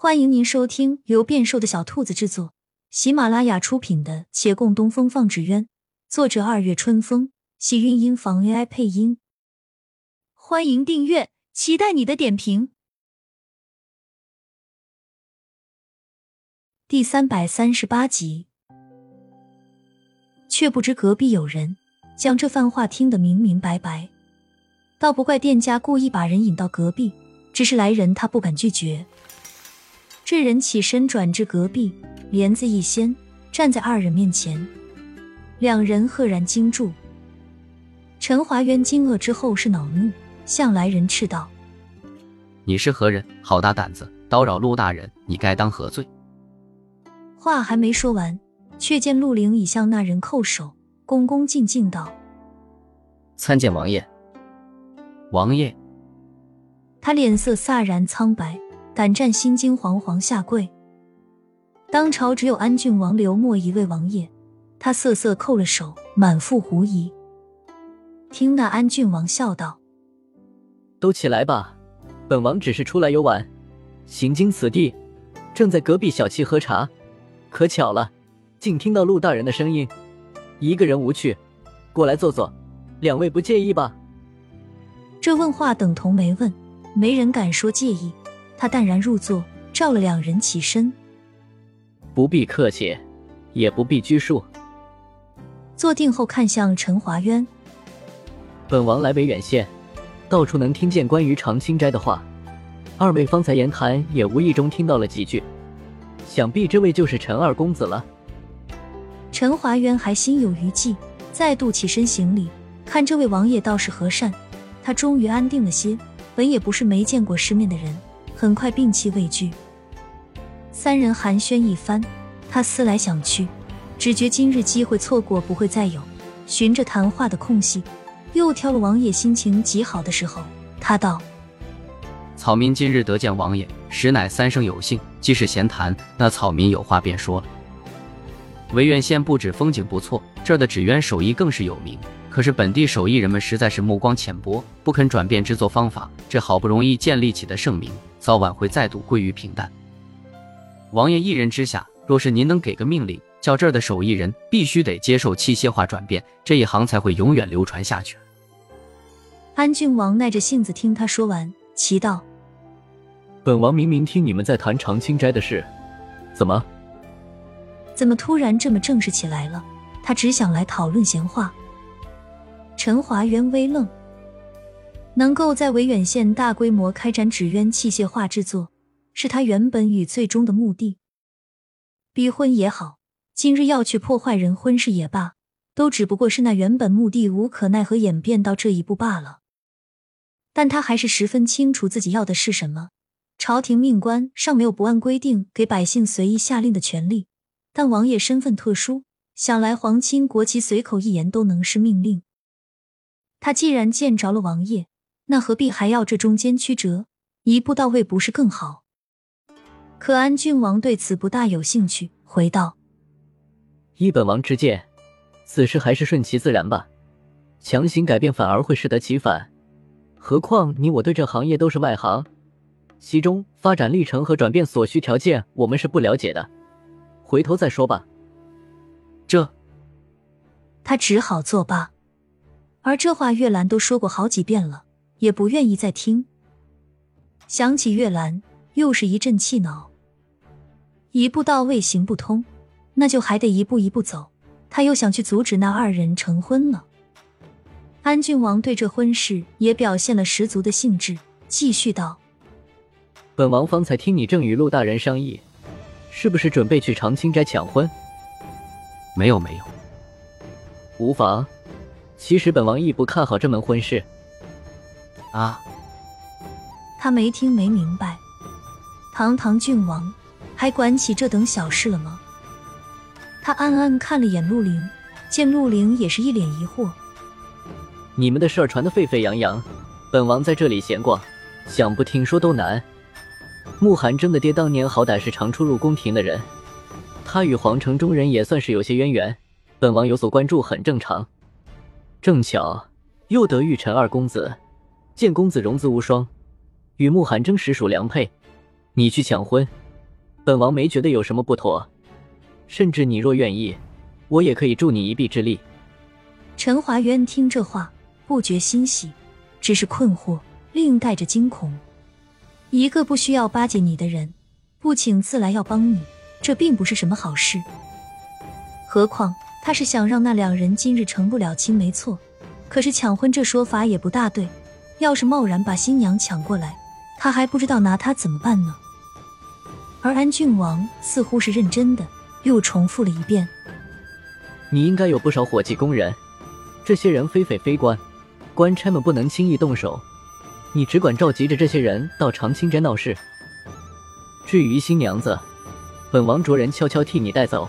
欢迎您收听由变瘦的小兔子制作、喜马拉雅出品的《且共东风放纸鸢》，作者二月春风，喜韵音房 AI 配音。欢迎订阅，期待你的点评。第三百三十八集，却不知隔壁有人将这番话听得明明白白，倒不怪店家故意把人引到隔壁，只是来人他不敢拒绝。这人起身转至隔壁，帘子一掀，站在二人面前。两人赫然惊住。陈华渊惊愕之后是恼怒，向来人斥道：“你是何人？好大胆子，叨扰陆大人！你该当何罪？”话还没说完，却见陆凌已向那人叩首，恭恭敬敬道：“参见王爷。”王爷。他脸色飒然苍白。胆战心惊，惶惶下跪。当朝只有安郡王刘默一位王爷，他瑟瑟叩了首，满腹狐疑。听那安郡王笑道：“都起来吧，本王只是出来游玩，行经此地，正在隔壁小憩喝茶，可巧了，竟听到陆大人的声音，一个人无趣，过来坐坐，两位不介意吧？”这问话等同没问，没人敢说介意。他淡然入座，召了两人起身。不必客气，也不必拘束。坐定后，看向陈华渊：“本王来北远县，到处能听见关于长青斋的话。二位方才言谈，也无意中听到了几句。想必这位就是陈二公子了。”陈华渊还心有余悸，再度起身行礼。看这位王爷倒是和善，他终于安定了些。本也不是没见过世面的人。很快摒弃畏惧，三人寒暄一番，他思来想去，只觉今日机会错过不会再有。循着谈话的空隙，又挑了王爷心情极好的时候，他道：“草民今日得见王爷，实乃三生有幸。既是闲谈，那草民有话便说了。唯愿县不止风景不错，这儿的纸鸢手艺更是有名。”可是本地手艺人们实在是目光浅薄，不肯转变制作方法，这好不容易建立起的盛名，早晚会再度归于平淡。王爷一人之下，若是您能给个命令，叫这儿的手艺人必须得接受器械化转变，这一行才会永远流传下去。安郡王耐着性子听他说完，奇道：“本王明明听你们在谈长青斋的事，怎么？怎么突然这么正式起来了？他只想来讨论闲话。”陈华渊微愣，能够在维远县大规模开展纸鸢器械化制作，是他原本与最终的目的。逼婚也好，今日要去破坏人婚事也罢，都只不过是那原本目的无可奈何演变到这一步罢了。但他还是十分清楚自己要的是什么。朝廷命官尚没有不按规定给百姓随意下令的权利，但王爷身份特殊，想来皇亲国戚随口一言都能是命令。他既然见着了王爷，那何必还要这中间曲折？一步到位不是更好？可安郡王对此不大有兴趣，回道：“依本王之见，此事还是顺其自然吧。强行改变反而会适得其反。何况你我对这行业都是外行，其中发展历程和转变所需条件，我们是不了解的。回头再说吧。”这，他只好作罢。而这话月兰都说过好几遍了，也不愿意再听。想起月兰，又是一阵气恼。一步到位行不通，那就还得一步一步走。他又想去阻止那二人成婚了。安郡王对这婚事也表现了十足的兴致，继续道：“本王方才听你正与陆大人商议，是不是准备去长青斋抢婚？没有，没有，无妨。”其实本王亦不看好这门婚事。啊！他没听没明白，堂堂郡王还管起这等小事了吗？他暗暗看了眼陆凌，见陆凌也是一脸疑惑。你们的事儿传得沸沸扬扬，本王在这里闲逛，想不听说都难。慕寒征的爹当年好歹是常出入宫廷的人，他与皇城中人也算是有些渊源，本王有所关注很正常。正巧又得遇陈二公子，见公子容姿无双，与慕寒征实属良配。你去抢婚，本王没觉得有什么不妥，甚至你若愿意，我也可以助你一臂之力。陈华渊听这话，不觉欣喜，只是困惑，另带着惊恐。一个不需要巴结你的人，不请自来要帮你，这并不是什么好事。何况他是想让那两人今日成不了亲，没错。可是抢婚这说法也不大对，要是贸然把新娘抢过来，他还不知道拿他怎么办呢。而安郡王似乎是认真的，又重复了一遍：“你应该有不少伙计工人，这些人非匪非官，官差们不能轻易动手。”你只管召集着这些人到长青斋闹事。至于新娘子，本王着人悄悄替你带走。